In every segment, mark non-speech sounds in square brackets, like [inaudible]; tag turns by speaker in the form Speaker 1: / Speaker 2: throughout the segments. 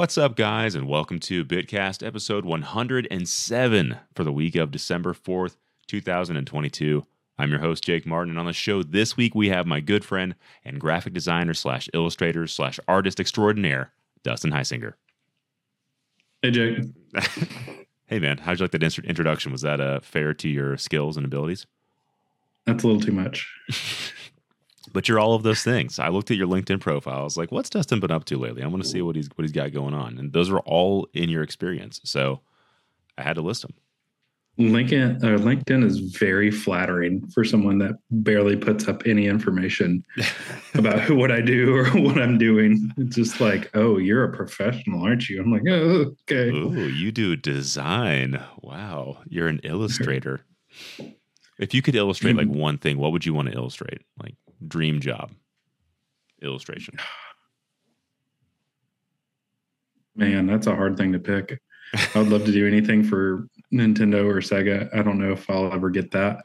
Speaker 1: What's up, guys, and welcome to Bitcast episode 107 for the week of December 4th, 2022. I'm your host, Jake Martin, and on the show this week we have my good friend and graphic designer slash illustrator slash artist extraordinaire, Dustin Heisinger.
Speaker 2: Hey, Jake. [laughs]
Speaker 1: hey, man, how'd you like that introduction? Was that uh, fair to your skills and abilities?
Speaker 2: That's a little too much. [laughs]
Speaker 1: but you're all of those things. I looked at your LinkedIn profile. I was like, what's Dustin been up to lately? I want to see what he's what he's got going on. And those are all in your experience. So I had to list them.
Speaker 2: LinkedIn uh, LinkedIn is very flattering for someone that barely puts up any information [laughs] about who, what I do or [laughs] what I'm doing. It's just like, oh, you're a professional, aren't you? I'm like, oh, okay.
Speaker 1: Oh, you do design. Wow, you're an [laughs] illustrator. If you could illustrate like one thing, what would you want to illustrate? Like dream job illustration.
Speaker 2: Man, that's a hard thing to pick. I would love to do anything for Nintendo or Sega. I don't know if I'll ever get that.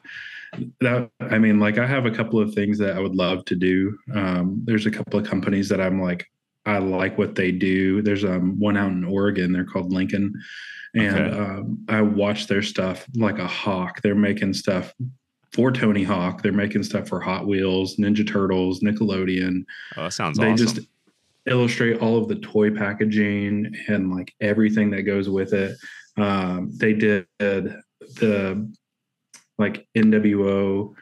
Speaker 2: That I mean, like I have a couple of things that I would love to do. Um, there's a couple of companies that I'm like, I like what they do. There's um, one out in Oregon. They're called Lincoln, and okay. um, I watch their stuff like a hawk. They're making stuff for Tony Hawk. They're making stuff for Hot Wheels, Ninja Turtles, Nickelodeon.
Speaker 1: Oh, that sounds awesome.
Speaker 2: they
Speaker 1: awesome.
Speaker 2: just illustrate all of the toy packaging and like everything that goes with it. Um, they did the like NWO,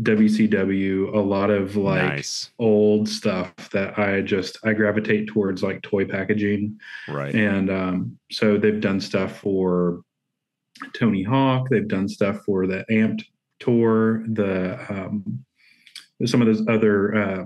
Speaker 2: WCW, a lot of like
Speaker 1: nice.
Speaker 2: old stuff that I just I gravitate towards like toy packaging.
Speaker 1: Right.
Speaker 2: And um, so they've done stuff for Tony Hawk. They've done stuff for the Amped tour, the um, some of those other uh,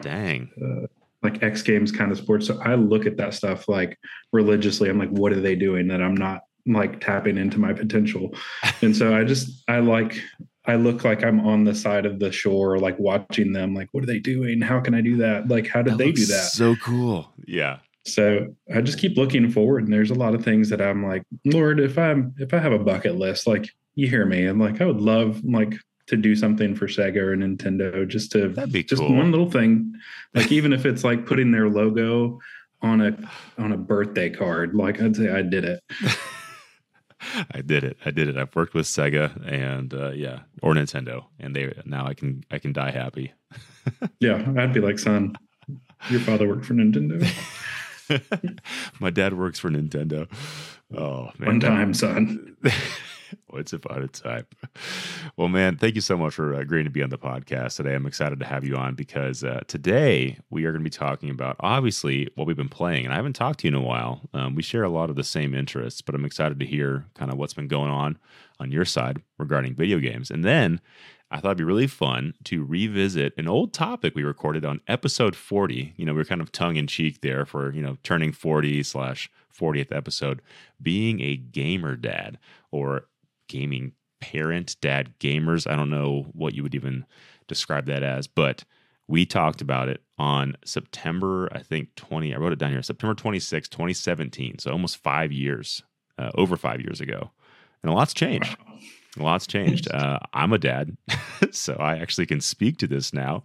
Speaker 1: dang
Speaker 2: uh, like X Games kind of sports. So I look at that stuff like religiously. I'm like, what are they doing that I'm not like tapping into my potential? [laughs] and so I just I like I look like I'm on the side of the shore, like watching them. Like, what are they doing? How can I do that? Like, how did
Speaker 1: that
Speaker 2: they do that?
Speaker 1: So cool. Yeah.
Speaker 2: So I just keep looking forward, and there's a lot of things that I'm like, Lord, if I'm if I have a bucket list, like you hear me. I'm like, I would love like to do something for Sega or Nintendo just to
Speaker 1: That'd be
Speaker 2: just
Speaker 1: cool.
Speaker 2: one little thing. Like even if it's like putting their logo on a on a birthday card, like I'd say I did it. [laughs]
Speaker 1: I did it. I did it. I've worked with Sega and uh, yeah, or Nintendo, and they now I can I can die happy. [laughs]
Speaker 2: yeah, I'd be like, son, your father worked for Nintendo. [laughs]
Speaker 1: My dad works for Nintendo. Oh man,
Speaker 2: one time, son. [laughs]
Speaker 1: Once upon a time. Well, man, thank you so much for agreeing to be on the podcast today. I'm excited to have you on because uh, today we are going to be talking about obviously what we've been playing. And I haven't talked to you in a while. Um, we share a lot of the same interests, but I'm excited to hear kind of what's been going on on your side regarding video games. And then I thought it'd be really fun to revisit an old topic we recorded on episode 40. You know, we are kind of tongue in cheek there for, you know, turning 40 slash 40th episode, being a gamer dad or gaming parent, dad gamers. I don't know what you would even describe that as, but we talked about it on September, I think 20, I wrote it down here, September 26, 2017. So almost five years, uh, over five years ago. And a lot's changed. Wow. A lot's changed. [laughs] Uh, I'm a dad, [laughs] so I actually can speak to this now.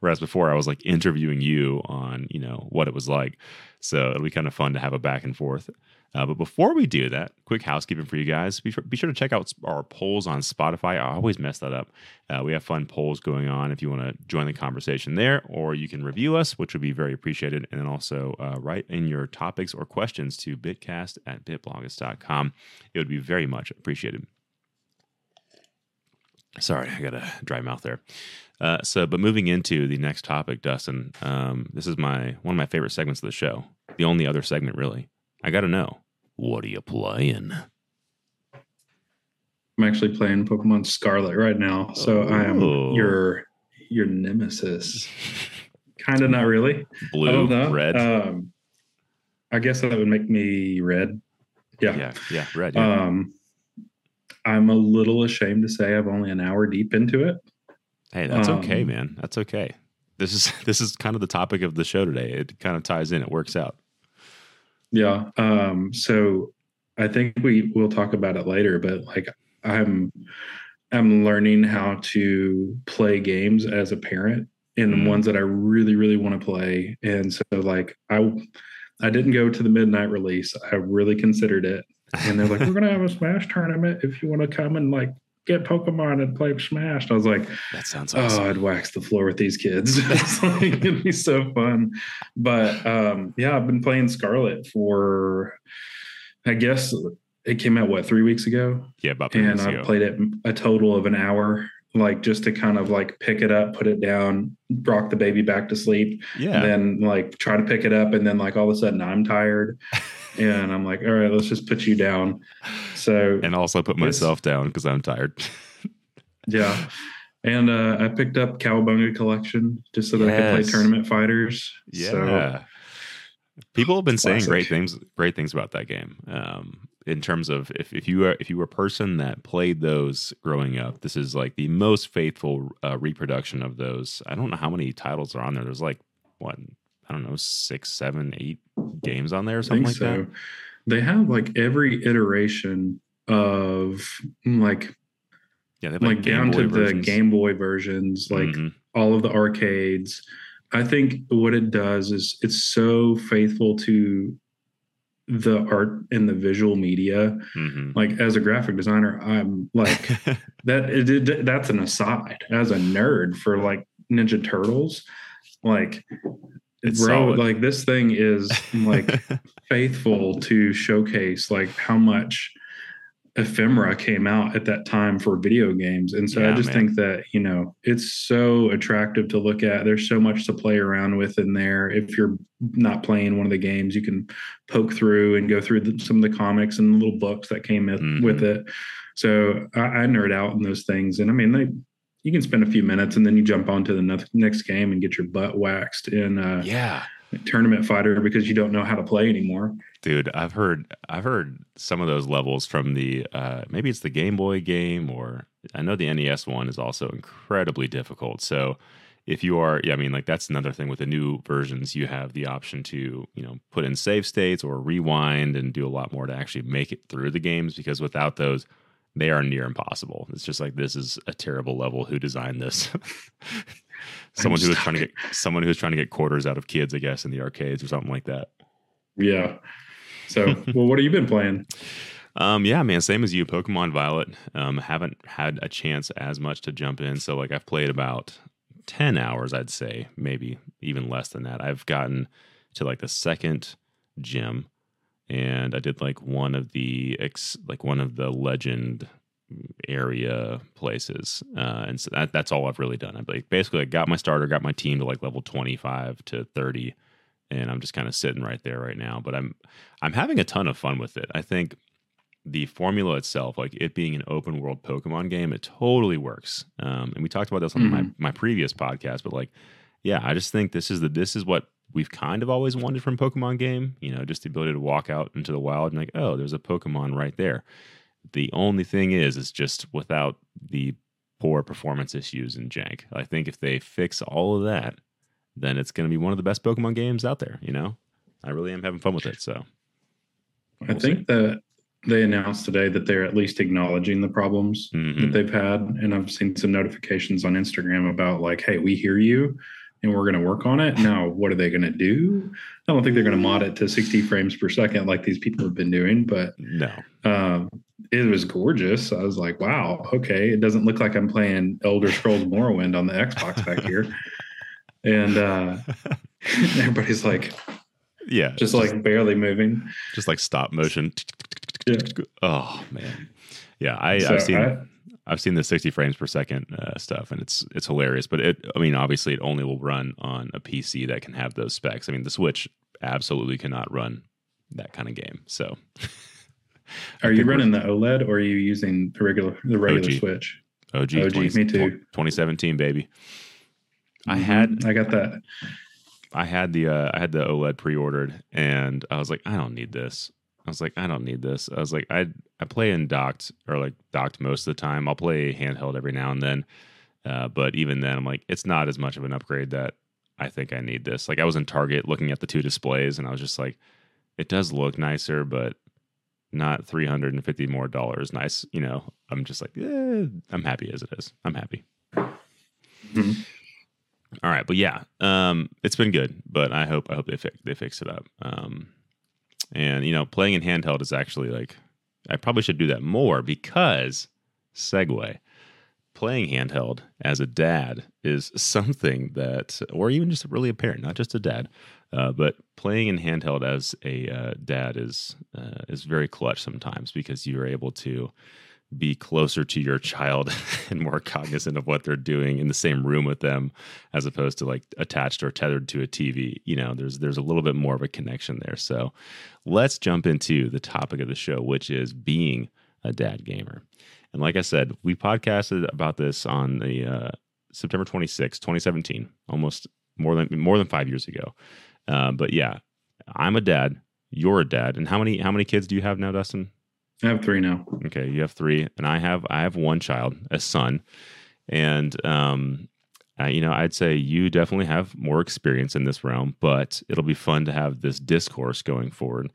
Speaker 1: Whereas before I was like interviewing you on, you know, what it was like. So it'll be kind of fun to have a back and forth. Uh, but before we do that, quick housekeeping for you guys. Be sure, be sure to check out our polls on Spotify. I always mess that up. Uh, we have fun polls going on if you want to join the conversation there, or you can review us, which would be very appreciated. And then also uh, write in your topics or questions to bitcast at bitbloggist.com. It would be very much appreciated. Sorry, I got a dry mouth there. Uh, so, but moving into the next topic, Dustin, um, this is my one of my favorite segments of the show. The only other segment, really. I got to know, what are you playing?
Speaker 2: I'm actually playing Pokemon Scarlet right now, so I am
Speaker 1: Oh.
Speaker 2: your your nemesis. [laughs] kind of, not really. I
Speaker 1: Blue, red.
Speaker 2: Um, I guess that would make me red. Yeah.
Speaker 1: yeah, yeah, red. Yeah.
Speaker 2: Um, I'm a little ashamed to say I've only an hour deep into it.
Speaker 1: hey, that's okay,
Speaker 2: um,
Speaker 1: man. That's okay. This is [laughs] this is kind of the topic of the show today. It kind of ties in. It works out.
Speaker 2: Yeah. Um, so I think we will talk about it later, but like I'm I'm learning how to play games as a parent in
Speaker 1: Mm.
Speaker 2: ones that I really, really want to play. And so like I I didn't go to the midnight release. I really considered it. And they're like, we're going to have a Smash tournament if you want to come and like get Pokemon and play Smash. I was like,
Speaker 1: that sounds awesome.
Speaker 2: Oh, I'd wax the floor with these kids. [laughs] [laughs] it's like, it'd be so fun. But um, yeah, I've been playing Scarlet for, I guess it came out what three weeks ago.
Speaker 1: Yeah, about three
Speaker 2: and I played it a total of an hour, like just to kind of like pick it up, put it down, rock the baby back to sleep.
Speaker 1: Yeah.
Speaker 2: then like try to pick it up, and then like all of a sudden I'm tired, [laughs] and I'm like, all right, let's just put you down. So
Speaker 1: and also put myself down because I'm tired. [laughs]
Speaker 2: yeah. And uh, I picked up Cowabunga Collection just so that yes. I could play tournament fighters.
Speaker 1: Yeah.
Speaker 2: So,
Speaker 1: People have been saying great things, great things about that game. Um, in terms of if, if you are if you were a person that played those growing up, this is like the most faithful uh, reproduction of those. I don't know how many titles are on there. There's like what I don't know six, seven, eight games on there or something like so. that.
Speaker 2: They have like every iteration of like
Speaker 1: yeah, like,
Speaker 2: like down to versions. the Game Boy versions, like mm-hmm. all of the arcades. I think what it does is it's so faithful to the art and the visual media.
Speaker 1: Mm-hmm.
Speaker 2: Like as a graphic designer, I'm like [laughs] that. It, it, that's an aside. As a nerd for like Ninja Turtles, like it's bro, solid. like this thing is like [laughs] faithful to showcase like how much ephemera came out at that time for video games and so yeah, i just man. think that you know it's so attractive to look at there's so much to play around with in there if you're not playing one of the games you can poke through and go through the, some of the comics and the little books that came with, mm-hmm. with it so I, I, nerd out in those things and i mean they you can spend a few minutes and then you jump onto the next game and get your butt waxed in uh
Speaker 1: yeah
Speaker 2: tournament fighter because you don't know how to play anymore.
Speaker 1: Dude, I've heard I've heard some of those levels from the uh, maybe it's the Game Boy game or I know the NES one is also incredibly difficult. So if you are yeah, I mean like that's another thing with the new versions you have the option to, you know, put in save states or rewind and do a lot more to actually make it through the games because without those they are near impossible. It's just like this is a terrible level. Who designed this? [laughs] someone who was trying to get someone who was trying to get quarters out of kids, I guess, in the arcades or something like that.
Speaker 2: Yeah. So, [laughs] well, what have you been playing?
Speaker 1: Um, yeah, man, same as you. Pokemon Violet. Um, haven't had a chance as much to jump in, so like I've played about ten hours, I'd say, maybe even less than that. I've gotten to like the second gym, and I did like one of the ex, like one of the legend area places, uh, and so that, that's all I've really done. I like basically I got my starter, got my team to like level twenty five to thirty, and I'm just kind of sitting right there right now. But I'm I'm having a ton of fun with it. I think the formula itself, like it being an open world Pokemon game, it totally works. Um, and we talked about this on mm-hmm. my my previous podcast, but like, yeah, I just think this is the this is what we've kind of always wanted from Pokemon game. You know, just the ability to walk out into the wild and like, oh, there's a Pokemon right there. The only thing is, is just without the poor performance issues and jank. I think if they fix all of that, then it's going to be one of the best Pokemon games out there. You know, I really am having fun with it. So
Speaker 2: we'll I think see. that they announced today that they're at least acknowledging the problems mm-hmm. that they've had, and I've seen some notifications on Instagram about like, "Hey, we hear you." And we're going to work on it. [laughs] Now, what are they going to do? I don't think they're going to mod it to 60 frames per second like these people have been doing, but
Speaker 1: no.
Speaker 2: Um, it was gorgeous. I was like, wow, okay. It doesn't look like I'm playing Elder Scrolls Morrowind on the Xbox back here. [laughs] And uh, [laughs] everybody's like,
Speaker 1: yeah,
Speaker 2: just, just like barely moving,
Speaker 1: just like stop motion. Yeah. Oh man, yeah. I, so I've seen I, I've seen the 60 frames per second uh, stuff, and it's it's hilarious. But it, I mean, obviously, it only will run on a PC that can have those specs. I mean, the Switch absolutely cannot run that kind of game. So. [laughs]
Speaker 2: Are you running the OLED or are you using the regular the regular
Speaker 1: OG.
Speaker 2: Switch?
Speaker 1: OG,
Speaker 2: OG 20, me too.
Speaker 1: 2017, baby.
Speaker 2: I mm-hmm. had
Speaker 1: I
Speaker 2: got that.
Speaker 1: I had the uh, I had the OLED pre-ordered, and I was like, I don't need this. I was like, I don't need this. I was like, I I play in docked or like docked most of the time. I'll play handheld every now and then, uh, but even then, I'm like, it's not as much of an upgrade that I think I need this. Like I was in Target looking at the two displays, and I was just like, it does look nicer, but not 350 more dollars nice you know i'm just like eh, i'm happy as it is i'm happy
Speaker 2: mm-hmm.
Speaker 1: All right, but yeah, um, it's been good, but I hope I hope they fix they fix it up. Um, and you know, playing in handheld is actually like I probably should do that more because segue playing handheld as a dad is something that, or even just really a parent, not just a dad, uh, but playing in handheld as a uh, dad is uh, is very clutch sometimes because you are able to be closer to your child [laughs] and more cognizant of what they're doing in the same room with them as opposed to like attached or tethered to a TV. You know, there's there's a little bit more of a connection there. So, let's jump into the topic of the show, which is being a dad gamer. And like I said, we podcasted about this on the uh, September 26, 2017, almost more than more than 5 years ago. Uh, but yeah, I'm a dad, you're a dad. And how many how many kids do you have now, Dustin?
Speaker 2: I have three now.
Speaker 1: Okay, you have three, and I have I have one child, a son, and um, uh, you know I'd say you definitely have more experience in this realm, but it'll be fun to have this discourse going forward.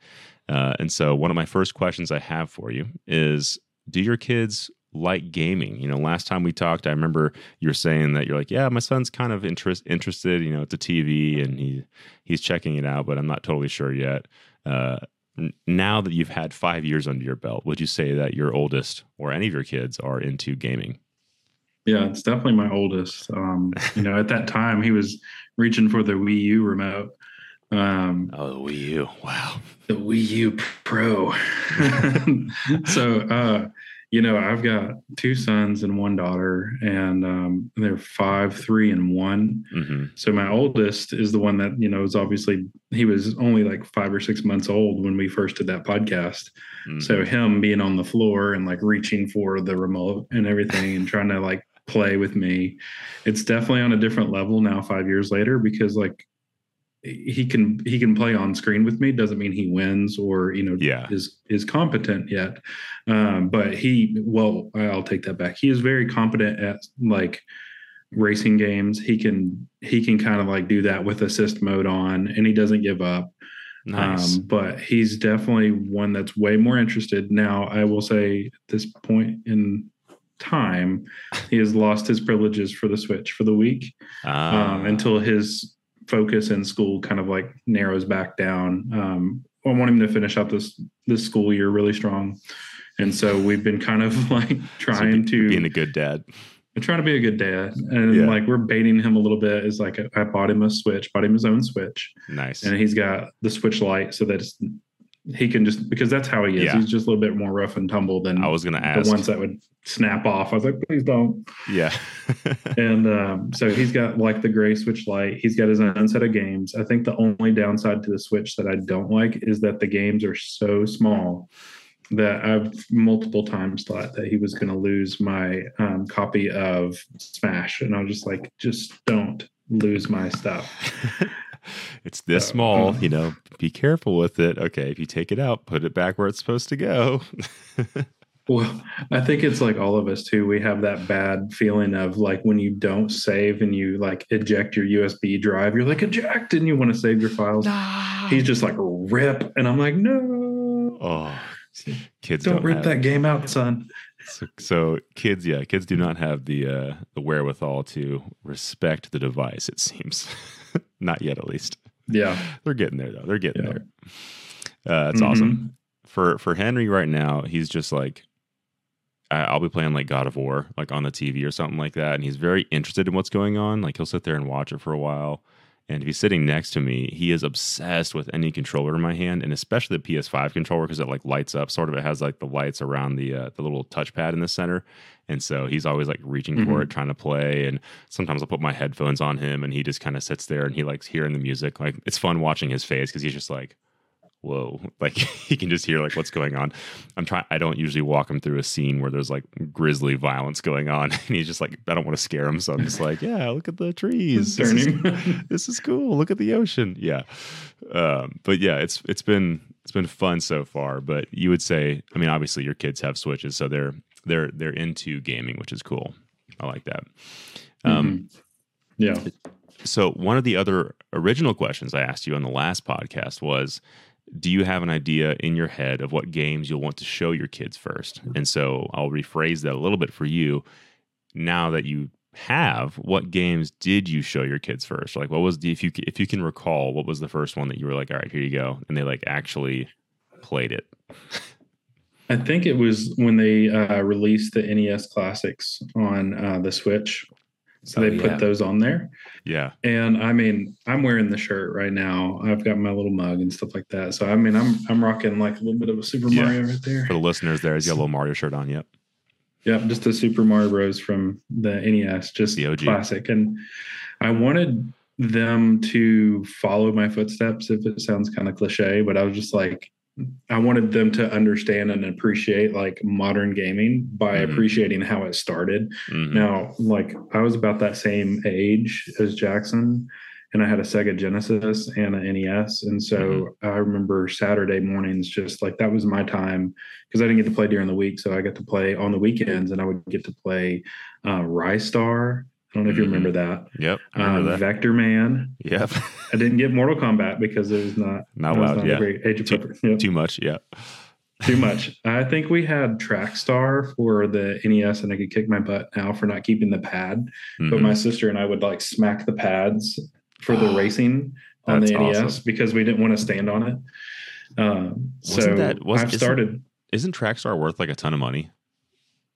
Speaker 1: Uh, and so, one of my first questions I have for you is: Do your kids like gaming? You know, last time we talked, I remember you were saying that you're like, yeah, my son's kind of interest interested. You know, it's a TV and he he's checking it out, but I'm not totally sure yet. Uh, now that you've had five years under your belt, would you say that your oldest or any of your kids are into gaming?
Speaker 2: Yeah, it's definitely my oldest. Um, you know, at that time, he was reaching for the Wii U remote.
Speaker 1: Um, oh, the Wii U! Wow,
Speaker 2: the Wii U Pro. [laughs] so, uh, you know, I've got two sons and one daughter, and um, they're five, three, and one. Mm-hmm. So my oldest is the one that you know is obviously he was only like five or six months old when we first did that podcast. Mm-hmm. So him being on the floor and like reaching for the remote and everything and trying to like play with me, it's definitely on a different level now. Five years later, because like he can he can play on screen with me doesn't mean he wins or you know
Speaker 1: yeah.
Speaker 2: is is competent yet um, but he well i'll take that back he is very competent at like racing games he can he can kind of like do that with assist mode on and he doesn't give up
Speaker 1: nice.
Speaker 2: Um, but he's definitely one that's way more interested now i will say at this point in time he has lost his privileges for the switch for the week um, ah. until his focus in school kind of like narrows back down. Um, I want him to finish up this this school year really strong, and so we've been kind of [laughs] like trying
Speaker 1: so
Speaker 2: to
Speaker 1: being a good dad.
Speaker 2: I'm trying to be a good dad, and yeah. like we're baiting him a little bit. Is like I bought him a Switch, bought him his own Switch.
Speaker 1: Nice,
Speaker 2: and he's got the Switch light, so that he can just because that's how he is. Yeah. He's just a little bit more rough and tumble than
Speaker 1: I was going to ask
Speaker 2: the ones that would snap off. I was like, please don't.
Speaker 1: Yeah. [laughs]
Speaker 2: and um, so he's got like the gray Switch Lite. He's got his own set of games. I think the only downside to the Switch that I don't like is that the games are so small that I've multiple times thought that he was going to lose my um, copy of Smash, and I was just like, just don't lose my stuff. [laughs]
Speaker 1: it's this small, um, [laughs] you know, be careful with it. Okay, if you take it out, put it back where it's supposed to go. [laughs]
Speaker 2: well, I think it's like all of us too. We have that bad feeling of like when you don't save and you like eject your USB drive, you're like eject and you want to save your files. No. He's just like rip. And I'm like, no.
Speaker 1: Oh, kids
Speaker 2: don't,
Speaker 1: don't
Speaker 2: rip have... that game out, son.
Speaker 1: So, so, kids, yeah, kids do not have the uh, the wherewithal to respect the device. It seems, [laughs] [laughs] not yet, at least.
Speaker 2: Yeah,
Speaker 1: they're getting there though. They're getting yeah. there. Uh, it's mm-hmm. awesome for for Henry right now. He's just like, I'll be playing like God of War, like on the TV or something like that, and he's very interested in what's going on. Like he'll sit there and watch it for a while. And if he's sitting next to me, he is obsessed with any controller in my hand, and especially the PS5 controller because it like lights up. Sort of, it has like the lights around the uh, the little touchpad in the center, and so he's always like reaching mm-hmm. for it, trying to play. And sometimes I'll put my headphones on him, and he just kind of sits there and he likes hearing the music. Like it's fun watching his face because he's just like, whoa [laughs] like [laughs] he can just hear like what's going on. I'm trying i don't usually walk him through a scene where there's like grisly violence going on [laughs] and he's just like i don't want to scare him so i'm just like yeah look at the trees. This is, this is, cool. Look at the ocean. Yeah. Um, but yeah it's it's been it's been fun so far but you would say i mean obviously your kids have switches so they're they're they're into gaming which is cool. I like that.
Speaker 2: Um, mm-hmm. yeah.
Speaker 1: so one of the other original questions i asked you on the last podcast was do you have an idea in your head of what games you'll want to show your kids first? And so I'll rephrase that a little bit for you. Now that you have, what games did you show your kids first? Like, what was the if you if you can recall, what was the first one that you were like, all right, here you go, and they like actually played it? [laughs]
Speaker 2: I think it was when they uh, released the NES classics on uh, the Switch. So they
Speaker 1: Oh,
Speaker 2: put
Speaker 1: yeah.
Speaker 2: those on there.
Speaker 1: Yeah,
Speaker 2: And I mean, I'm wearing the shirt right now. I've got my little mug and stuff like that. So I mean, I'm I'm rocking like a little bit of a Super
Speaker 1: Yeah.
Speaker 2: Mario right there.
Speaker 1: for the listeners, there is a little Mario shirt on. Yep.
Speaker 2: Yep, just a Super Mario Bros. from the NES, just
Speaker 1: The OG.
Speaker 2: classic. And I wanted them to follow my footsteps. If it sounds kind of cliche, but I was just like, I wanted them to understand and appreciate like modern gaming by
Speaker 1: Mhm.
Speaker 2: appreciating how it started.
Speaker 1: Mhm.
Speaker 2: Now, like I was about that same age as Jackson, and I had a Sega Genesis and an NES, and so I remember Saturday mornings just like that was my time because I didn't get to play during the week, so I got to play on the weekends, and I would get to play uh, Ristar. I don't know if you remember that.
Speaker 1: Yep. Remember
Speaker 2: Um,
Speaker 1: that.
Speaker 2: Vectorman.
Speaker 1: Yep. [laughs]
Speaker 2: I didn't get Mortal Kombat because it was not
Speaker 1: Not allowed.
Speaker 2: not
Speaker 1: Yeah.
Speaker 2: great age
Speaker 1: Too-
Speaker 2: appropriate. Yep
Speaker 1: Too much. Yeah.
Speaker 2: too much. [laughs] I think we had Trackstar for the NES, and I could kick my butt now for not keeping the pad. But
Speaker 1: Mhm.
Speaker 2: my sister and I would like smack the pads for the [gasps] racing on the NES
Speaker 1: awesome.
Speaker 2: because we didn't want to stand on it. Um, so
Speaker 1: that- was-
Speaker 2: I've
Speaker 1: isn't-
Speaker 2: started.
Speaker 1: Isn't Trackstar worth like a ton of money?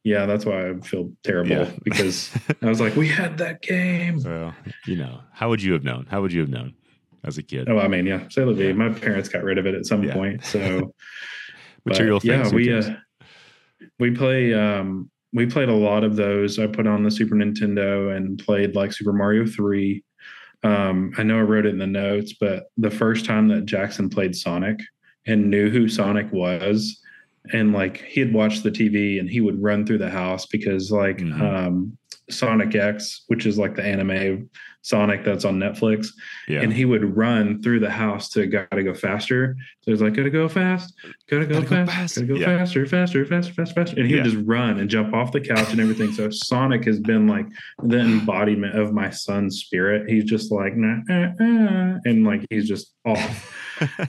Speaker 2: Yeah, that's why I feel terrible
Speaker 1: Yeah.
Speaker 2: because [laughs] I was like, we had that game.
Speaker 1: Well, you know, how would you have known? How would you have known as a kid?
Speaker 2: Oh, I mean, yeah, vie.
Speaker 1: Yeah.
Speaker 2: My parents got rid of it at some
Speaker 1: Yeah.
Speaker 2: point, so [laughs] but,
Speaker 1: Material things.
Speaker 2: Yeah, we uh, we play um, we played a lot of those. I put on the Super Nintendo and played like Super Mario Three. Um, I know I wrote it in the notes, but the first time that Jackson played Sonic and knew who Sonic was, and like he had watched the TV and he would run through the house because like
Speaker 1: Mhm.
Speaker 2: um, Sonic X, which is like the anime Sonic that's on Netflix,
Speaker 1: yeah.
Speaker 2: and he would run through the house to gotta go faster. So he's like, gotta go fast, gotta go
Speaker 1: Gotta go
Speaker 2: fast,
Speaker 1: fast.
Speaker 2: gotta go
Speaker 1: Yeah.
Speaker 2: faster, faster, faster, faster, faster. And he
Speaker 1: Yeah.
Speaker 2: would just run and jump off the couch and everything. So [laughs] Sonic has been like the embodiment of my son's spirit. He's just like, nah, uh, uh, and like he's just off.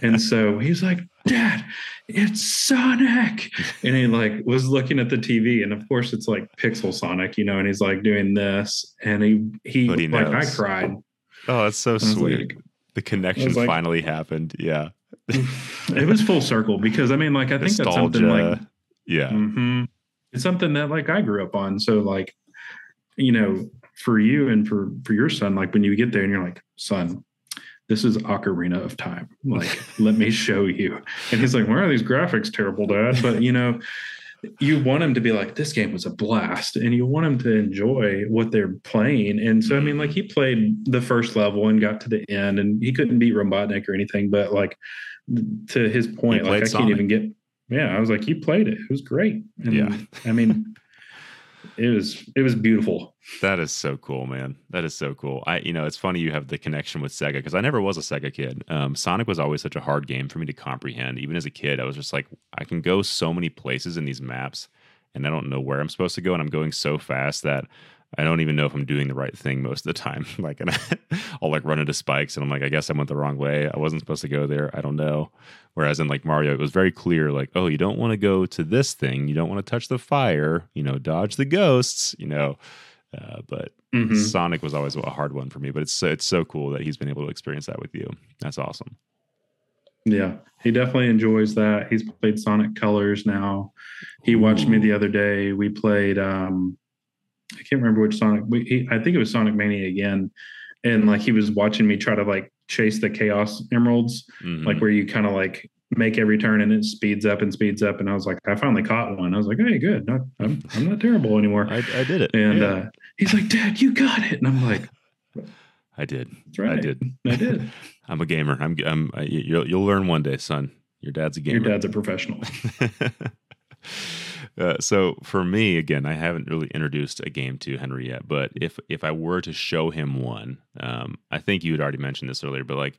Speaker 2: And so he's like, Dad, it's Sonic. And he like was looking at the TV, and of course it's like Pixel Sonic, you know, and he's like doing this, and he he,
Speaker 1: he
Speaker 2: like I cried.
Speaker 1: oh, that's so sweet.
Speaker 2: like-
Speaker 1: the connection
Speaker 2: like-
Speaker 1: finally happened. Yeah.
Speaker 2: it was full circle because I mean, like I think that's something like
Speaker 1: yeah.
Speaker 2: Mhm. it's something that like I grew up on. So like, you know, for you and for for your son, like when you get there and you're like, son, this is Ocarina of Time. Like, let me show you. And he's like, why are these graphics terrible, Dad? But you know, you want him to be like, this game was a blast, and you want him to enjoy what they're playing. And so, I mean, like he played the first level and got to the end, and he couldn't beat Robotnik or anything, but like to his point, like I
Speaker 1: Sonic.
Speaker 2: can't even get. Yeah, I was like, you played it. It was great. And
Speaker 1: Yeah.
Speaker 2: I mean, it was it was beautiful.
Speaker 1: That is so cool, man. That is so cool. I, you know, it's funny you have the connection with Sega because I never was a Sega kid. Um, Sonic was always such a hard game for me to comprehend. Even as a kid, I was just like, I can go so many places in these maps, and I don't know where I'm supposed to go, and I'm going so fast that I don't even know if I'm doing the right thing most of the time. [laughs] like, and [laughs] I'll like run into spikes, and I'm like, I guess I went the wrong way. I wasn't supposed to go there. I don't know. Whereas in like Mario, it was very clear, like, oh, you don't want to go to this thing. You don't want to touch the fire. You know, dodge the ghosts. You know. Uh, but
Speaker 2: Mhm.
Speaker 1: Sonic was always a hard one for me, but it's it's so cool that he's been able to experience that with you. That's awesome.
Speaker 2: Yeah, he definitely enjoys that. He's played Sonic Colors now. He watched me the other day. We played um I can't remember which Sonic. We, he, I think it was Sonic Mania again, and like he was watching me try to like chase the Chaos Emeralds,
Speaker 1: Mhm.
Speaker 2: like where you kind of like make every turn and it speeds up and speeds up. And I was like, I finally caught one. I was like, hey, good. Not, I'm I'm not terrible anymore.
Speaker 1: I, I did it,
Speaker 2: and
Speaker 1: Yeah,
Speaker 2: uh, he's like, Dad, you got it. And I'm like,
Speaker 1: I did.
Speaker 2: That's right.
Speaker 1: I did.
Speaker 2: I did. [laughs]
Speaker 1: I'm a gamer. I'm. I'm. I, you'll you'll learn one day, son. Your dad's a gamer.
Speaker 2: Your dad's a professional. [laughs]
Speaker 1: uh, so for me, again, I haven't really introduced a game to Henry yet. But if if I were to show him one, um, I think you had already mentioned this earlier, but like.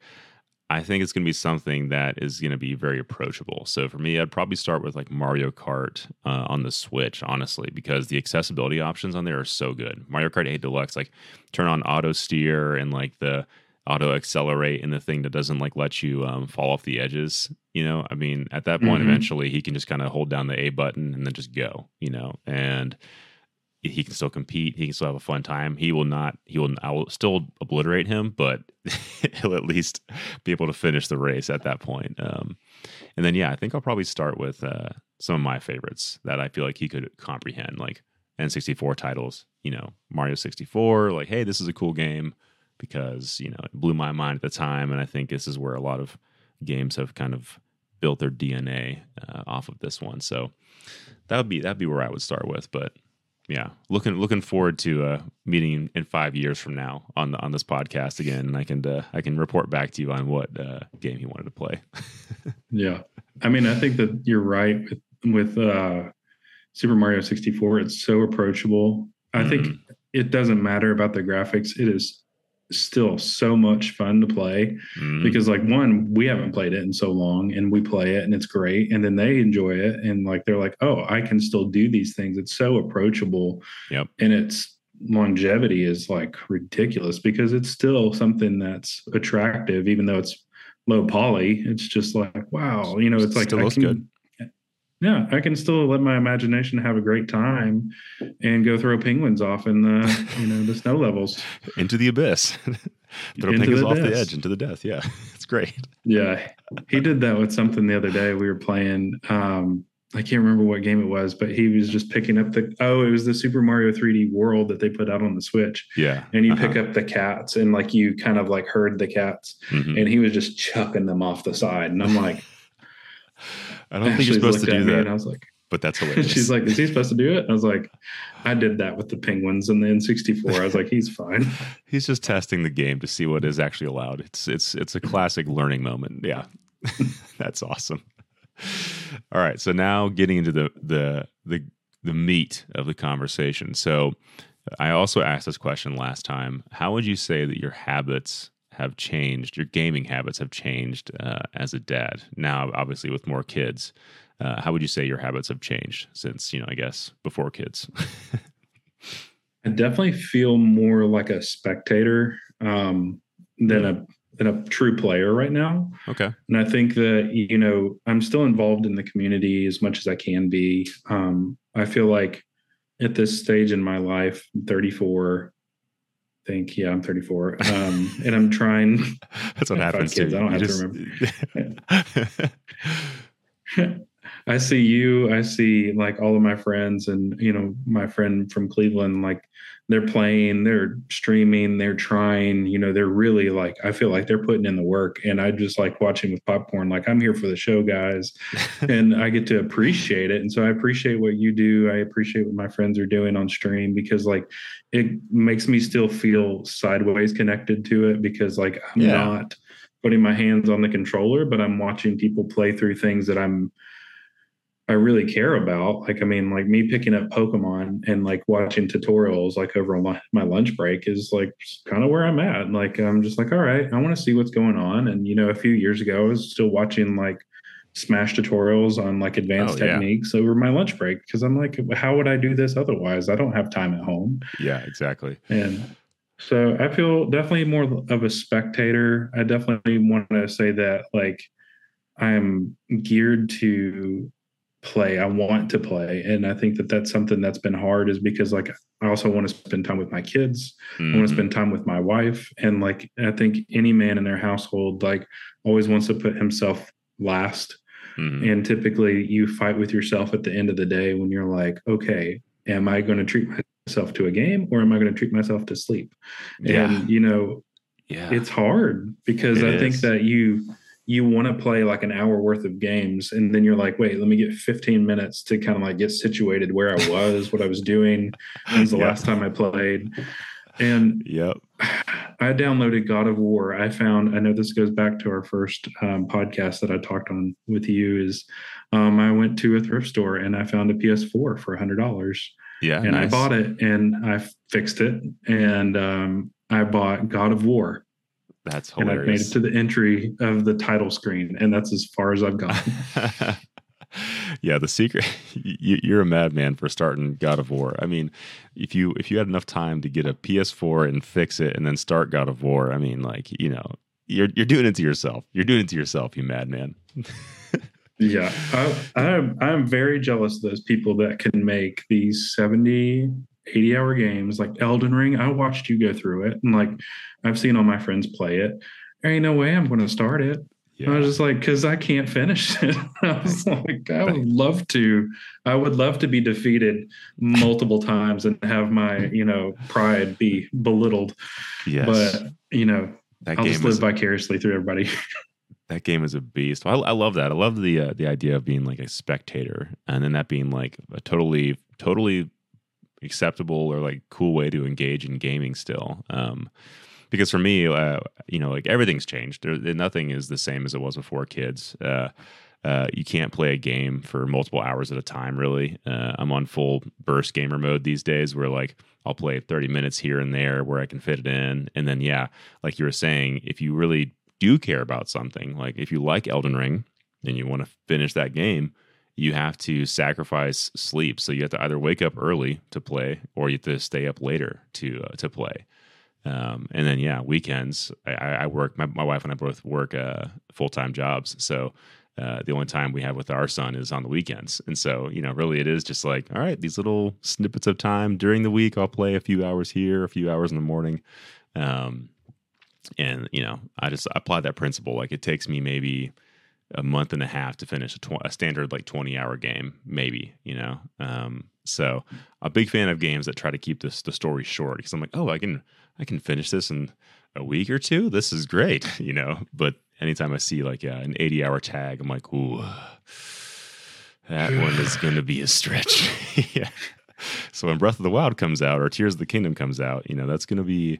Speaker 1: I think it's going to be something that is going to be very approachable. So for me, I'd probably start with like Mario Kart uh, on the Switch, honestly, because the accessibility options on there are so good. Mario Kart 8 Deluxe, like turn on auto steer and like the auto accelerate and the thing that doesn't like let you um, fall off the edges. You know, I mean, at that point,
Speaker 2: Mhm.
Speaker 1: eventually he can just kind of hold down the A button and then just go. You know, and he can still compete. He can still have a fun time. He will not. He will. I will still obliterate him, but [laughs] he'll at least be able to finish the race at that point. Um, and then yeah, I think I'll probably start with uh, some of my favorites that I feel like he could comprehend, like N64 titles. You know, Mario 64. Like, hey, this is a cool game because you know it blew my mind at the time, and I think this is where a lot of games have kind of built their DNA uh, off of this one. So that would be that'd be where I would start with, but yeah, looking looking forward to uh, meeting in five years from now on the, on this podcast again, and I can uh, I can report back to you on what uh, game he wanted to play. [laughs]
Speaker 2: yeah, I mean, I think that you're right with with uh, Super Mario 64. It's so approachable. I mm. think it doesn't matter about the graphics. It is still so much fun to play mm. because like one we haven't played it in so long and we play it and it's great and then they enjoy it and like they're like oh i can still do these things. It's so approachable
Speaker 1: yep.
Speaker 2: and its longevity is like ridiculous because it's still something that's attractive even though it's low poly. It's just like wow you know it's like
Speaker 1: still looks can, good
Speaker 2: yeah, I can still let my imagination have a great time and go throw penguins off in the you know the snow levels
Speaker 1: into the abyss. [laughs] throw into penguins the off the edge into the death. Yeah, [laughs] it's great.
Speaker 2: Yeah, he did that with something the other day. We were playing. um I can't remember what game it was, but he was just picking up the oh, it was the Super Mario 3D World that they put out on the Switch.
Speaker 1: Yeah.
Speaker 2: And you uh-huh. pick up the cats and like you kind of like herd the cats mm-hmm. and he was just chucking them off the side. And I'm like, [laughs]
Speaker 1: I don't think you're supposed to do that.
Speaker 2: And I was like,
Speaker 1: but that's [laughs] hilarious.
Speaker 2: She's like, is he supposed to do it? I was like, I did that with the penguins and the N64. I was like, he's fine. [laughs]
Speaker 1: he's just testing the game to see what is actually allowed. It's it's it's a classic learning moment. Yeah, [laughs] that's awesome. All right, so now getting into the the the the meat of the conversation. So I also asked this question last time. How would you say that your habits have changed, your gaming habits have changed uh, as a dad. Now, obviously, with more kids, uh, how would you say your habits have changed since, you know, I guess before kids? [laughs]
Speaker 2: I definitely feel more like a spectator um, than a than a true player right now.
Speaker 1: Okay.
Speaker 2: And I think that you know I'm still involved in the community as much as I can be. Um, I feel like at this stage in my life, 34, think yeah i'm 34 um and i'm trying [laughs]
Speaker 1: that's what happens kids.
Speaker 2: i don't have just... to remember. [laughs] I see you. I see like all of my friends and you know my friend from cleveland like they're playing, they're streaming, they're trying, you know, they're really like, I feel like they're putting in the work. And I just like watching with popcorn, like, I'm here for the show, guys. [laughs] and I get to appreciate it. And so I appreciate what you do. I appreciate what my friends are doing on stream because, like, it makes me still feel sideways connected to it because, like, I'm yeah. not putting my hands on the controller, but I'm watching people play through things that I'm I really care about. Like, I mean, like me picking up Pokemon and like watching tutorials like over my lunch break is like kind of where I'm at. Like, I'm just like, all right, I want to see what's going on. And, you know, a few years ago, I was still watching like smash tutorials on like advanced oh, techniques yeah. over my lunch break because I'm like, how would I do this otherwise? I don't have time at home.
Speaker 1: Yeah, exactly.
Speaker 2: And so I feel definitely more of a spectator. I definitely want to say that like I'm geared to play. I want to play. And I think that that's something that's been hard is because like I also want to spend time with my kids. Mm-hmm. I want to spend time with my wife. And like I think any man in their household like always wants to put himself last. Mm-hmm. And typically you fight with yourself at the end of the day when you're like, okay, am I going to treat myself to a game or am I going to treat myself to sleep? Yeah. And you know, yeah. it's hard because it I is. think that you you want to play like an hour worth of games and then you're like wait let me get 15 minutes to kind of like get situated where i [laughs] was what i was doing when's the last time i played? And
Speaker 1: yep. [sighs]
Speaker 2: I downloaded god of war. I found i know this goes back to our first um, podcast that i talked on with you is um, i went to a thrift store and i found a ps4 for $100
Speaker 1: yeah
Speaker 2: and nice. i bought it and i fixed it and um, i bought god of war
Speaker 1: that's hilarious.
Speaker 2: And I've made it to the entry of the title screen, and that's as far as I've gone. [laughs]
Speaker 1: yeah, the secret. [laughs] You're a madman for starting God of War. I mean, if you if you had enough time to get a PS4 and fix it, and then start God of War, I mean, like you know, you're you're doing it to yourself. You're doing it to yourself, you madman. [laughs]
Speaker 2: yeah, I, I'm I'm very jealous of those people that can make these 70 80 hour games like Elden Ring. I watched you go through it and like I've seen all my friends play it. There ain't no way I'm going to start it. Yeah. I was just like, because I can't finish [laughs] it. I was like, I would love to. I would love to be defeated multiple times and have my, you know, pride be belittled. Yes. But you know, that I'll just live vicariously through everybody. [laughs]
Speaker 1: that game is a beast. I, I love that. I love the uh, the idea of being like a spectator, and then that being like a totally totally acceptable or like cool way to engage in gaming still. Um, because for me, uh, you know, like everything's changed. There, nothing is the same as it was before kids. Uh, uh, you can't play a game for multiple hours at a time. Really, uh, I'm on full burst gamer mode these days, where like I'll play 30 minutes here and there where I can fit it in, and then yeah, like you were saying, if you really do care about something, like if you like Elden Ring and you want to finish that game, you have to sacrifice sleep. So you have to either wake up early to play, or you have to stay up later to uh, to play. Um, and then yeah, weekends I, I work. My, my, wife and I both work uh, full time jobs, so uh, the only time we have with our son is on the weekends. And so you know, really, it is just like all right, these little snippets of time during the week. I'll play a few hours here, a few hours in the morning. Um, and you know, I just apply that principle. Like it takes me maybe a month and a half to finish a, tw- a standard like 20 hour game maybe you know um, so a big fan of games that try to keep this the story short because i'm like oh i can I can finish this in a week or two. This is great, [laughs] you know. But anytime I see like uh, an 80 hour tag, I'm like, ooh, that one is going to be a stretch. [laughs] yeah. So when Breath of the Wild comes out or Tears of the Kingdom comes out, you know, that's going to be,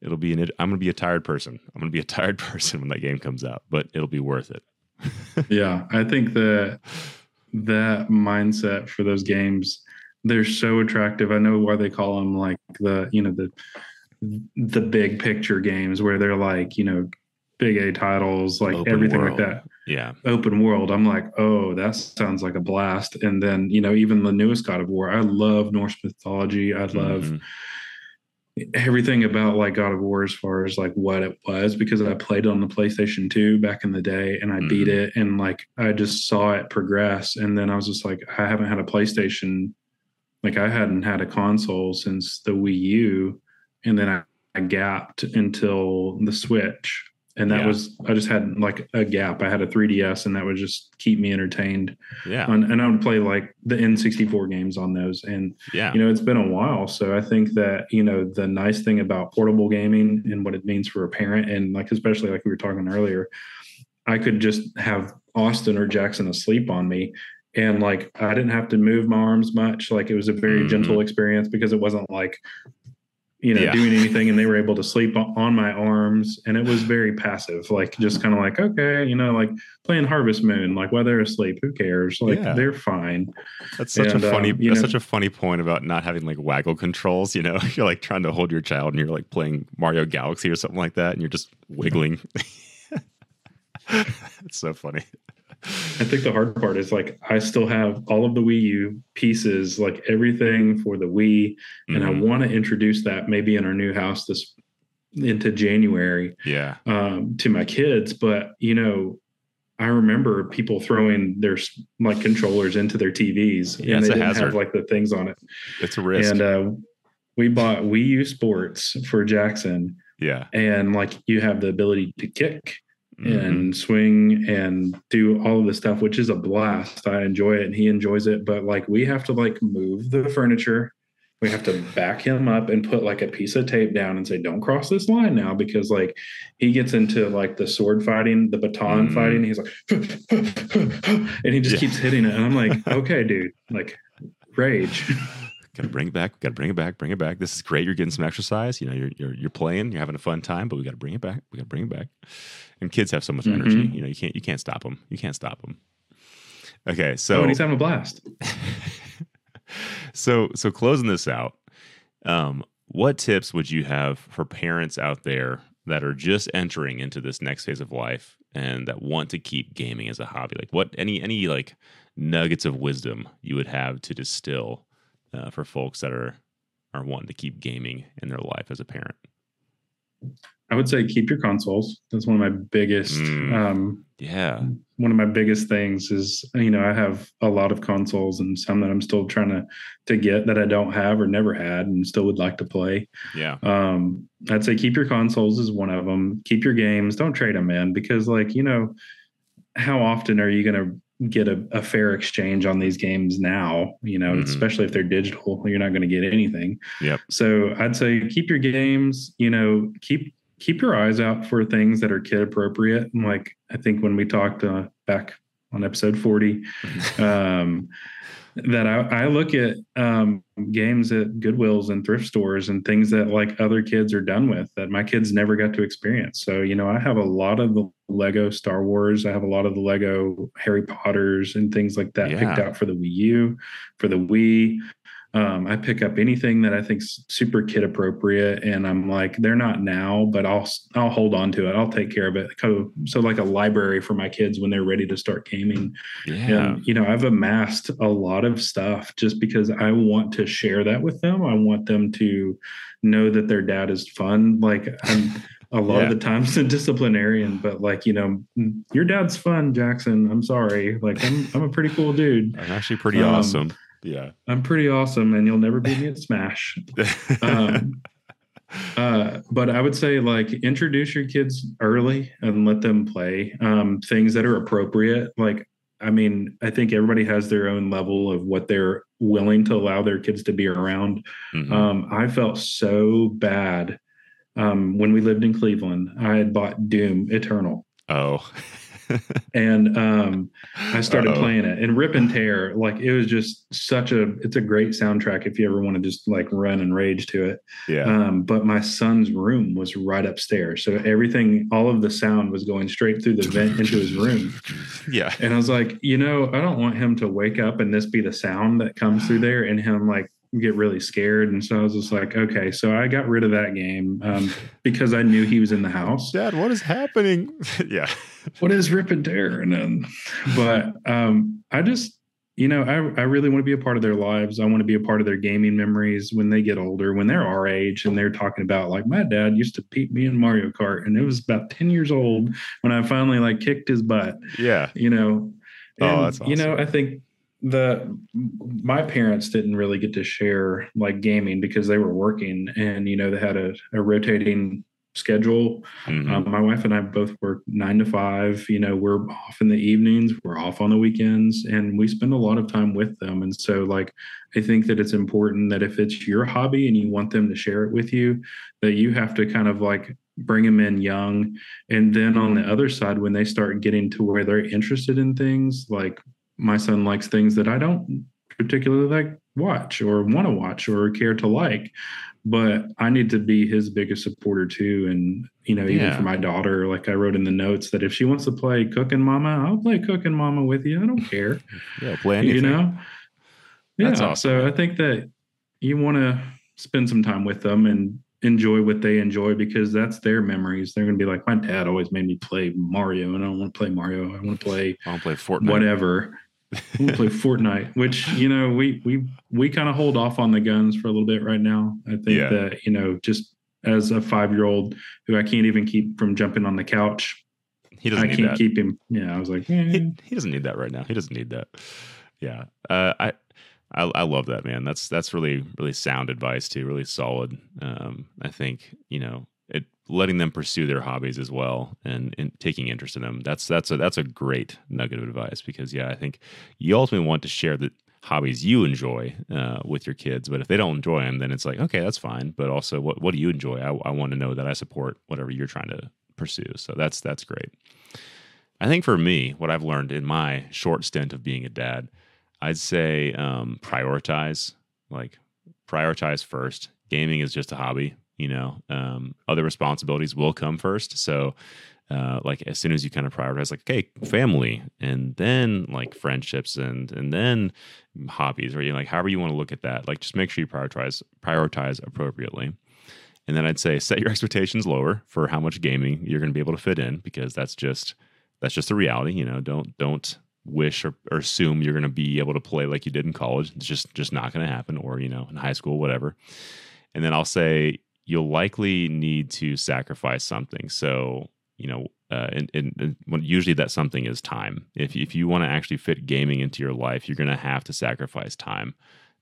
Speaker 1: it'll be an, I'm going to be a tired person. I'm going to be a [laughs] tired person when that game comes out, but it'll be worth it.
Speaker 2: Yeah. I think that that mindset for those games, they're so attractive. I know why they call them like the, you know, the, the big picture games where they're like, you know, big A titles, like Open everything world. like that.
Speaker 1: Yeah.
Speaker 2: Open world. I'm like, oh, that sounds like a blast. And then, you know, even the newest God of War, I love Norse mythology. I love mm-hmm. Everything about like God of War as far as like what it was because I played on the PlayStation 2 back in the day and I mm-hmm. beat it and like I just saw it progress. And then I was just like, I haven't had a PlayStation. Like I hadn't had a console since the Wii U and then I, I gapped until the Switch. And that yeah. was I just had like a gap. I had a 3DS, and that would just keep me entertained.
Speaker 1: Yeah,
Speaker 2: and, and I would play like the N64 games on those. And
Speaker 1: yeah,
Speaker 2: you know, it's been a while. So I think that you know the nice thing about portable gaming and what it means for a parent, and like especially like we were talking earlier, I could just have Austin or Jackson asleep on me and like I didn't have to move my arms much. Like it was a very mm-hmm. gentle experience because it wasn't like you know, yeah. doing [laughs] anything, and they were able to sleep on my arms, and it was very passive, like just kind of like, okay, you know, like playing Harvest Moon, like while they're asleep, who cares? Like yeah. they're fine.
Speaker 1: That's such and, a funny, um, that's know, such a funny point about not having like waggle controls. You know, [laughs] you're like trying to hold your child, and you're like playing Mario Galaxy or something like that, and you're just wiggling. [laughs] it's so funny.
Speaker 2: I think the hard part is like I still have all of the Wii U pieces, like everything for the Wii, and mm-hmm. I want to introduce that maybe in our new house this into January.
Speaker 1: Yeah.
Speaker 2: Um, to my kids, but you know, I remember people throwing their like controllers into their TVs,
Speaker 1: yeah,
Speaker 2: and they
Speaker 1: didn't hazard.
Speaker 2: have like the things on it.
Speaker 1: It's a risk.
Speaker 2: And uh, we bought Wii U Sports for Jackson.
Speaker 1: Yeah.
Speaker 2: And like you have the ability to kick mm-hmm. and swing and do all of the stuff, which is a blast. I enjoy it and he enjoys it. But like we have to like move the furniture. We have to back him up and put like a piece of tape down and say, don't cross this line now because like he gets into like the sword fighting, the baton mm-hmm. fighting. He's like, [laughs] and he just yeah. keeps hitting it. And I'm like, okay, dude, like rage. [laughs]
Speaker 1: gotta bring it back. We gotta bring it back. Bring it back. This is great. You're getting some exercise. You know, you're you're you're playing. You're having a fun time. But we gotta bring it back. We gotta bring it back. And kids have so much mm-hmm. energy. You know, you can't you can't stop them. You can't stop them. Okay, so
Speaker 2: oh, he's having a blast. [laughs]
Speaker 1: so so closing this out, um, what tips would you have for parents out there that are just entering into this next phase of life and that want to keep gaming as a hobby? Like what any any like nuggets of wisdom you would have to distill uh, for folks that are are wanting to keep gaming in their life as a parent?
Speaker 2: I would say keep your consoles. That's one of my biggest.
Speaker 1: Mm.
Speaker 2: Um,
Speaker 1: Yeah.
Speaker 2: one of my biggest things is you know I have a lot of consoles and some that I'm still trying to to get that I don't have or never had and still would like to play.
Speaker 1: Yeah.
Speaker 2: Um, I'd say keep your consoles is one of them. Keep your games. Don't trade them in because like you know how often are you going to get a, a fair exchange on these games now? You know,
Speaker 1: Mhm.
Speaker 2: especially if they're digital, you're not going to get anything.
Speaker 1: Yep.
Speaker 2: So I'd say keep your games. You know, keep keep your eyes out for things that are kid appropriate. And like I think when we talked uh, back on episode 40, [laughs] um, that I, I look at um, games at Goodwills and thrift stores and things that like other kids are done with that my kids never got to experience. So, you know, I have a lot of the Lego Star Wars. I have a lot of the Lego Harry Potters and things like that
Speaker 1: Yeah.
Speaker 2: picked out for the Wii U, for the Wii. Um, I pick up anything that I think's super kid appropriate, and I'm like, they're not now, but I'll I'll hold on to it. I'll take care of it. So, so like a library for my kids when they're ready to start gaming.
Speaker 1: Yeah.
Speaker 2: And you know, I've amassed a lot of stuff just because I want to share that with them. I want them to know that their dad is fun. Like I'm a lot
Speaker 1: Yeah.
Speaker 2: of the times a disciplinarian, but like, you know, your dad's fun, Jackson. I'm sorry. Like I'm I'm a pretty cool dude.
Speaker 1: I'm actually pretty
Speaker 2: Um,
Speaker 1: awesome. Yeah.
Speaker 2: I'm pretty awesome and you'll never beat me at [laughs] Smash. [laughs] Um, uh, but I would say like introduce your kids early and let them play um, things that are appropriate. Like, I mean, I think everybody has their own level of what they're willing to allow their kids to be around.
Speaker 1: Mhm.
Speaker 2: Um, I felt so bad um, when we lived in Cleveland. I had bought Doom Eternal.
Speaker 1: oh.
Speaker 2: And um, I started
Speaker 1: Uh-oh.
Speaker 2: playing it and rip and tear. Like it was just such a. It's a great soundtrack if you ever want to just like run and rage to it.
Speaker 1: Yeah.
Speaker 2: Um, but my son's room was right upstairs. So everything, all of the sound was going straight through the vent into his room.
Speaker 1: yeah.
Speaker 2: And I was like, you know, I don't want him to wake up and this be the sound that comes through there and him like get really scared. And so I was just like, okay. So I got rid of that game um, [laughs] because I knew he was in the house.
Speaker 1: Dad, what is happening? [laughs] yeah.
Speaker 2: What is rip and tear? And then, but um, I just, you know, I, I really want to be a part of their lives. I want to be a part of their gaming memories when they get older, when they're our age and they're talking about like my dad used to beat me in Mario Kart and it was about 10 years old when I finally like kicked his butt,
Speaker 1: Yeah.
Speaker 2: you know.
Speaker 1: Oh,
Speaker 2: And,
Speaker 1: that's
Speaker 2: You know, I think the my parents didn't really get to share like gaming because they were working and you know they had a, a rotating schedule
Speaker 1: Mhm.
Speaker 2: um, my wife and I both work nine to five. You know, we're off in the evenings, we're off on the weekends, and we spend a lot of time with them. And so, like, I think that it's important that if it's your hobby and you want them to share it with you, that you have to kind of like bring them in young. And then on the other side, when they start getting to where they're interested in things, like my son likes things that I don't particularly like watch or want to watch or care to like but I need to be his biggest supporter too. And you know, even
Speaker 1: Yeah.
Speaker 2: for my daughter, like I wrote in the notes that if she wants to play Cooking Mama, I'll play Cooking Mama with you. I don't care. [laughs]
Speaker 1: Yeah. Play anything.
Speaker 2: You know, yeah.
Speaker 1: That's awesome,
Speaker 2: So I think that you want to spend some time with them and enjoy what they enjoy because that's their memories. They're going to be like, my dad always made me play Mario, and I don't want to play Mario. I want to play
Speaker 1: I'll play Fortnite.
Speaker 2: whatever. We play Fortnite, which you know we we we kind of hold off on the guns for a little bit right now. I think
Speaker 1: Yeah.
Speaker 2: that you know just as a five year old who I can't even keep from jumping on the couch,
Speaker 1: He doesn't
Speaker 2: I can't
Speaker 1: that.
Speaker 2: keep him. Yeah, I was like, eh.
Speaker 1: he, he doesn't need that right now. He doesn't need that. Yeah. Uh, I, I I love that man. That's that's really really sound advice too. Really solid. Um, I think you know letting them pursue their hobbies as well and, and taking interest in them. That's that's a that's a great nugget of advice because yeah, I think you ultimately want to share the hobbies you enjoy uh, with your kids. But if they don't enjoy them, then it's like okay, that's fine. But also, what what do you enjoy? I, I want to know that I support whatever you're trying to pursue. So that's that's great. I think for me, what I've learned in my short stint of being a dad, I'd say um, prioritize, like prioritize first. Gaming is just a hobby, you know. Um, other responsibilities will come first. So, uh, like as soon as you kind of prioritize, like okay, family, and then like friendships, and and then hobbies, or you know, like however you want to look at that. Like just make sure you prioritize prioritize appropriately. And then I'd say set your expectations lower for how much gaming you're going to be able to fit in because that's just that's just a reality. You know, don't don't wish or, or assume you're going to be able to play like you did in college. It's just just not going to happen, or you know, in high school, whatever. And then I'll say you'll likely need to sacrifice something. So, you know, uh, and, and, and usually that something is time. If, if you want to actually fit gaming into your life, you're going to have to sacrifice time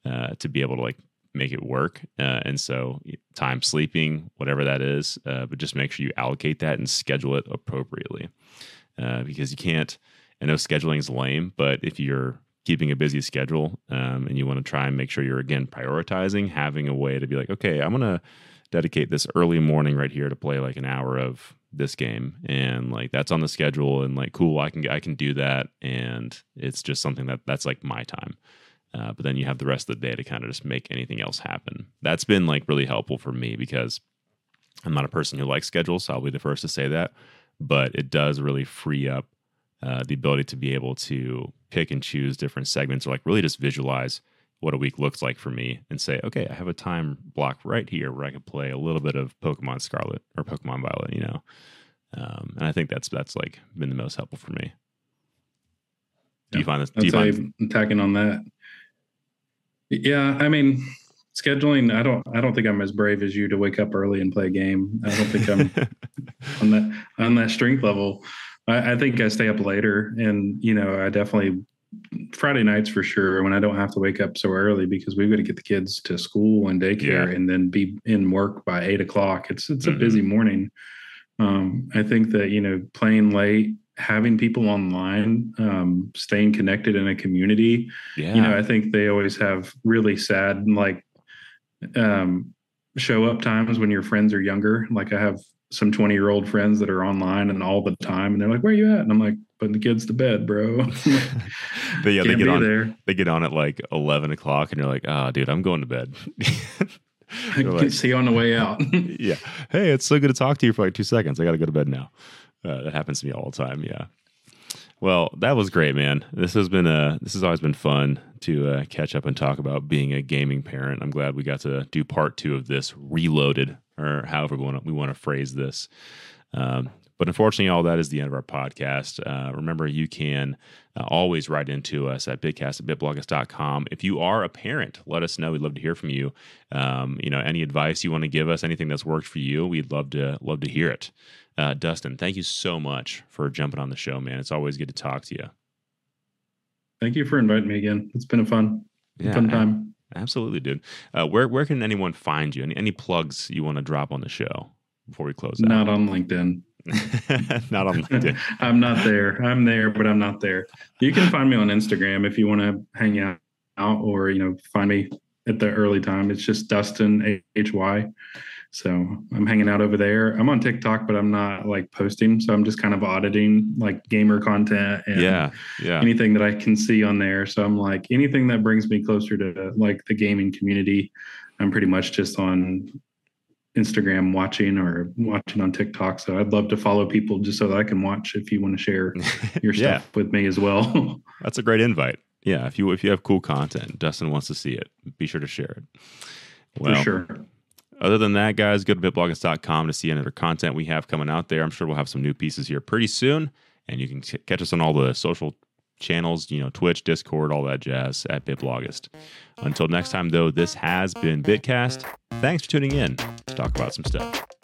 Speaker 1: uh, to be able to like make it work. Uh, and so, time sleeping, whatever that is, uh, but just make sure you allocate that and schedule it appropriately uh, because you can't. I know scheduling is lame, but if you're keeping a busy schedule um, and you want to try and make sure you're again prioritizing, having a way to be like, okay, I'm gonna dedicate this early morning right here to play like an hour of this game. And like that's on the schedule and like cool i can i can do that. And it's just something that that's like my time. Uh, but then you have the rest of the day to kind of just make anything else happen. That's been like really helpful for me because i'm not a person who likes schedules so i'll be the first to say that. But it does really free up uh, the ability to be able to pick and choose different segments or like really just visualize what a week looks like for me and say, okay, I have a time block right here where I can play a little bit of Pokemon Scarlet or Pokemon Violet, you know. Um, and I think that's that's like been the most helpful for me. Do yeah, you find this? Do you find
Speaker 2: attacking on that? Yeah, I mean, scheduling. I don't. I don't think I'm as brave as you to wake up early and play a game. I don't think I'm [laughs] on that on that strength level. I, I think I stay up later, and you know, I definitely Friday nights for sure when I don't have to wake up so early because we've got to get the kids to school and daycare yeah. and then be in work by eight o'clock. It's it's mm-hmm. a busy morning. Um, I think that you know playing late, having people online, um, staying connected in a community. Yeah. You know, I think they always have really sad like um, show up times when your friends are younger. Like I have some 20 year old friends that are online and all the time and they're like where are you at and i'm like putting the kids to bed bro [laughs] [laughs]
Speaker 1: but yeah they get on there. they get on at like 11 o'clock and you're like oh dude i'm going to bed [laughs]
Speaker 2: I can like, see you on the way out.
Speaker 1: yeah. Hey, it's so good to talk to you for like two seconds. I got to go to bed now. Uh, that happens to me all the time. Yeah. Well, that was great, man. This has been a this has always been fun to uh, catch up and talk about being a gaming parent. I'm glad we got to do part two of this reloaded or however we want to, we want to phrase this. Um, but unfortunately, all that is the end of our podcast. Uh, remember, you can uh, always write into us at bitcast at bitbloggist.com. If you are a parent, let us know. We'd love to hear from you. Um, you know, any advice you want to give us, anything that's worked for you, we'd love to love to hear it. Uh, Dustin, thank you so much for jumping on the show, man. It's always good to talk to you.
Speaker 2: Thank you for inviting me again. It's been a fun, yeah, fun time.
Speaker 1: Absolutely, dude. Uh, where where can anyone find you? Any any plugs you want to drop on the show before we close?
Speaker 2: Out? Not on LinkedIn. [laughs]
Speaker 1: not on LinkedIn. [laughs]
Speaker 2: I'm not there. I'm there, but I'm not there. You can find me on Instagram if you want to hang out, out or you know find me at the early time. It's just Dustin H Y. So I'm hanging out over there. I'm on TikTok, but I'm not like posting. So I'm just kind of auditing like gamer content and
Speaker 1: yeah, yeah.
Speaker 2: anything that I can see on there. So I'm like anything that brings me closer to like the gaming community. I'm pretty much just on Instagram watching or watching on TikTok. So I'd love to follow people just so that I can watch if you want to share [laughs] your yeah. stuff with me as well. [laughs]
Speaker 1: That's a great invite. Yeah, if you if you have cool content, Dustin wants to see it. Be sure to share it.
Speaker 2: Well, For sure.
Speaker 1: Other than that, guys, go to bitbloggist.com to see any other content we have coming out there. I'm sure we'll have some new pieces here pretty soon. And you can catch us on all the social channels, you know, Twitch, Discord, all that jazz at BitBloggist. Until next time, though, this has been Bitcast. Thanks for tuning in to talk about some stuff.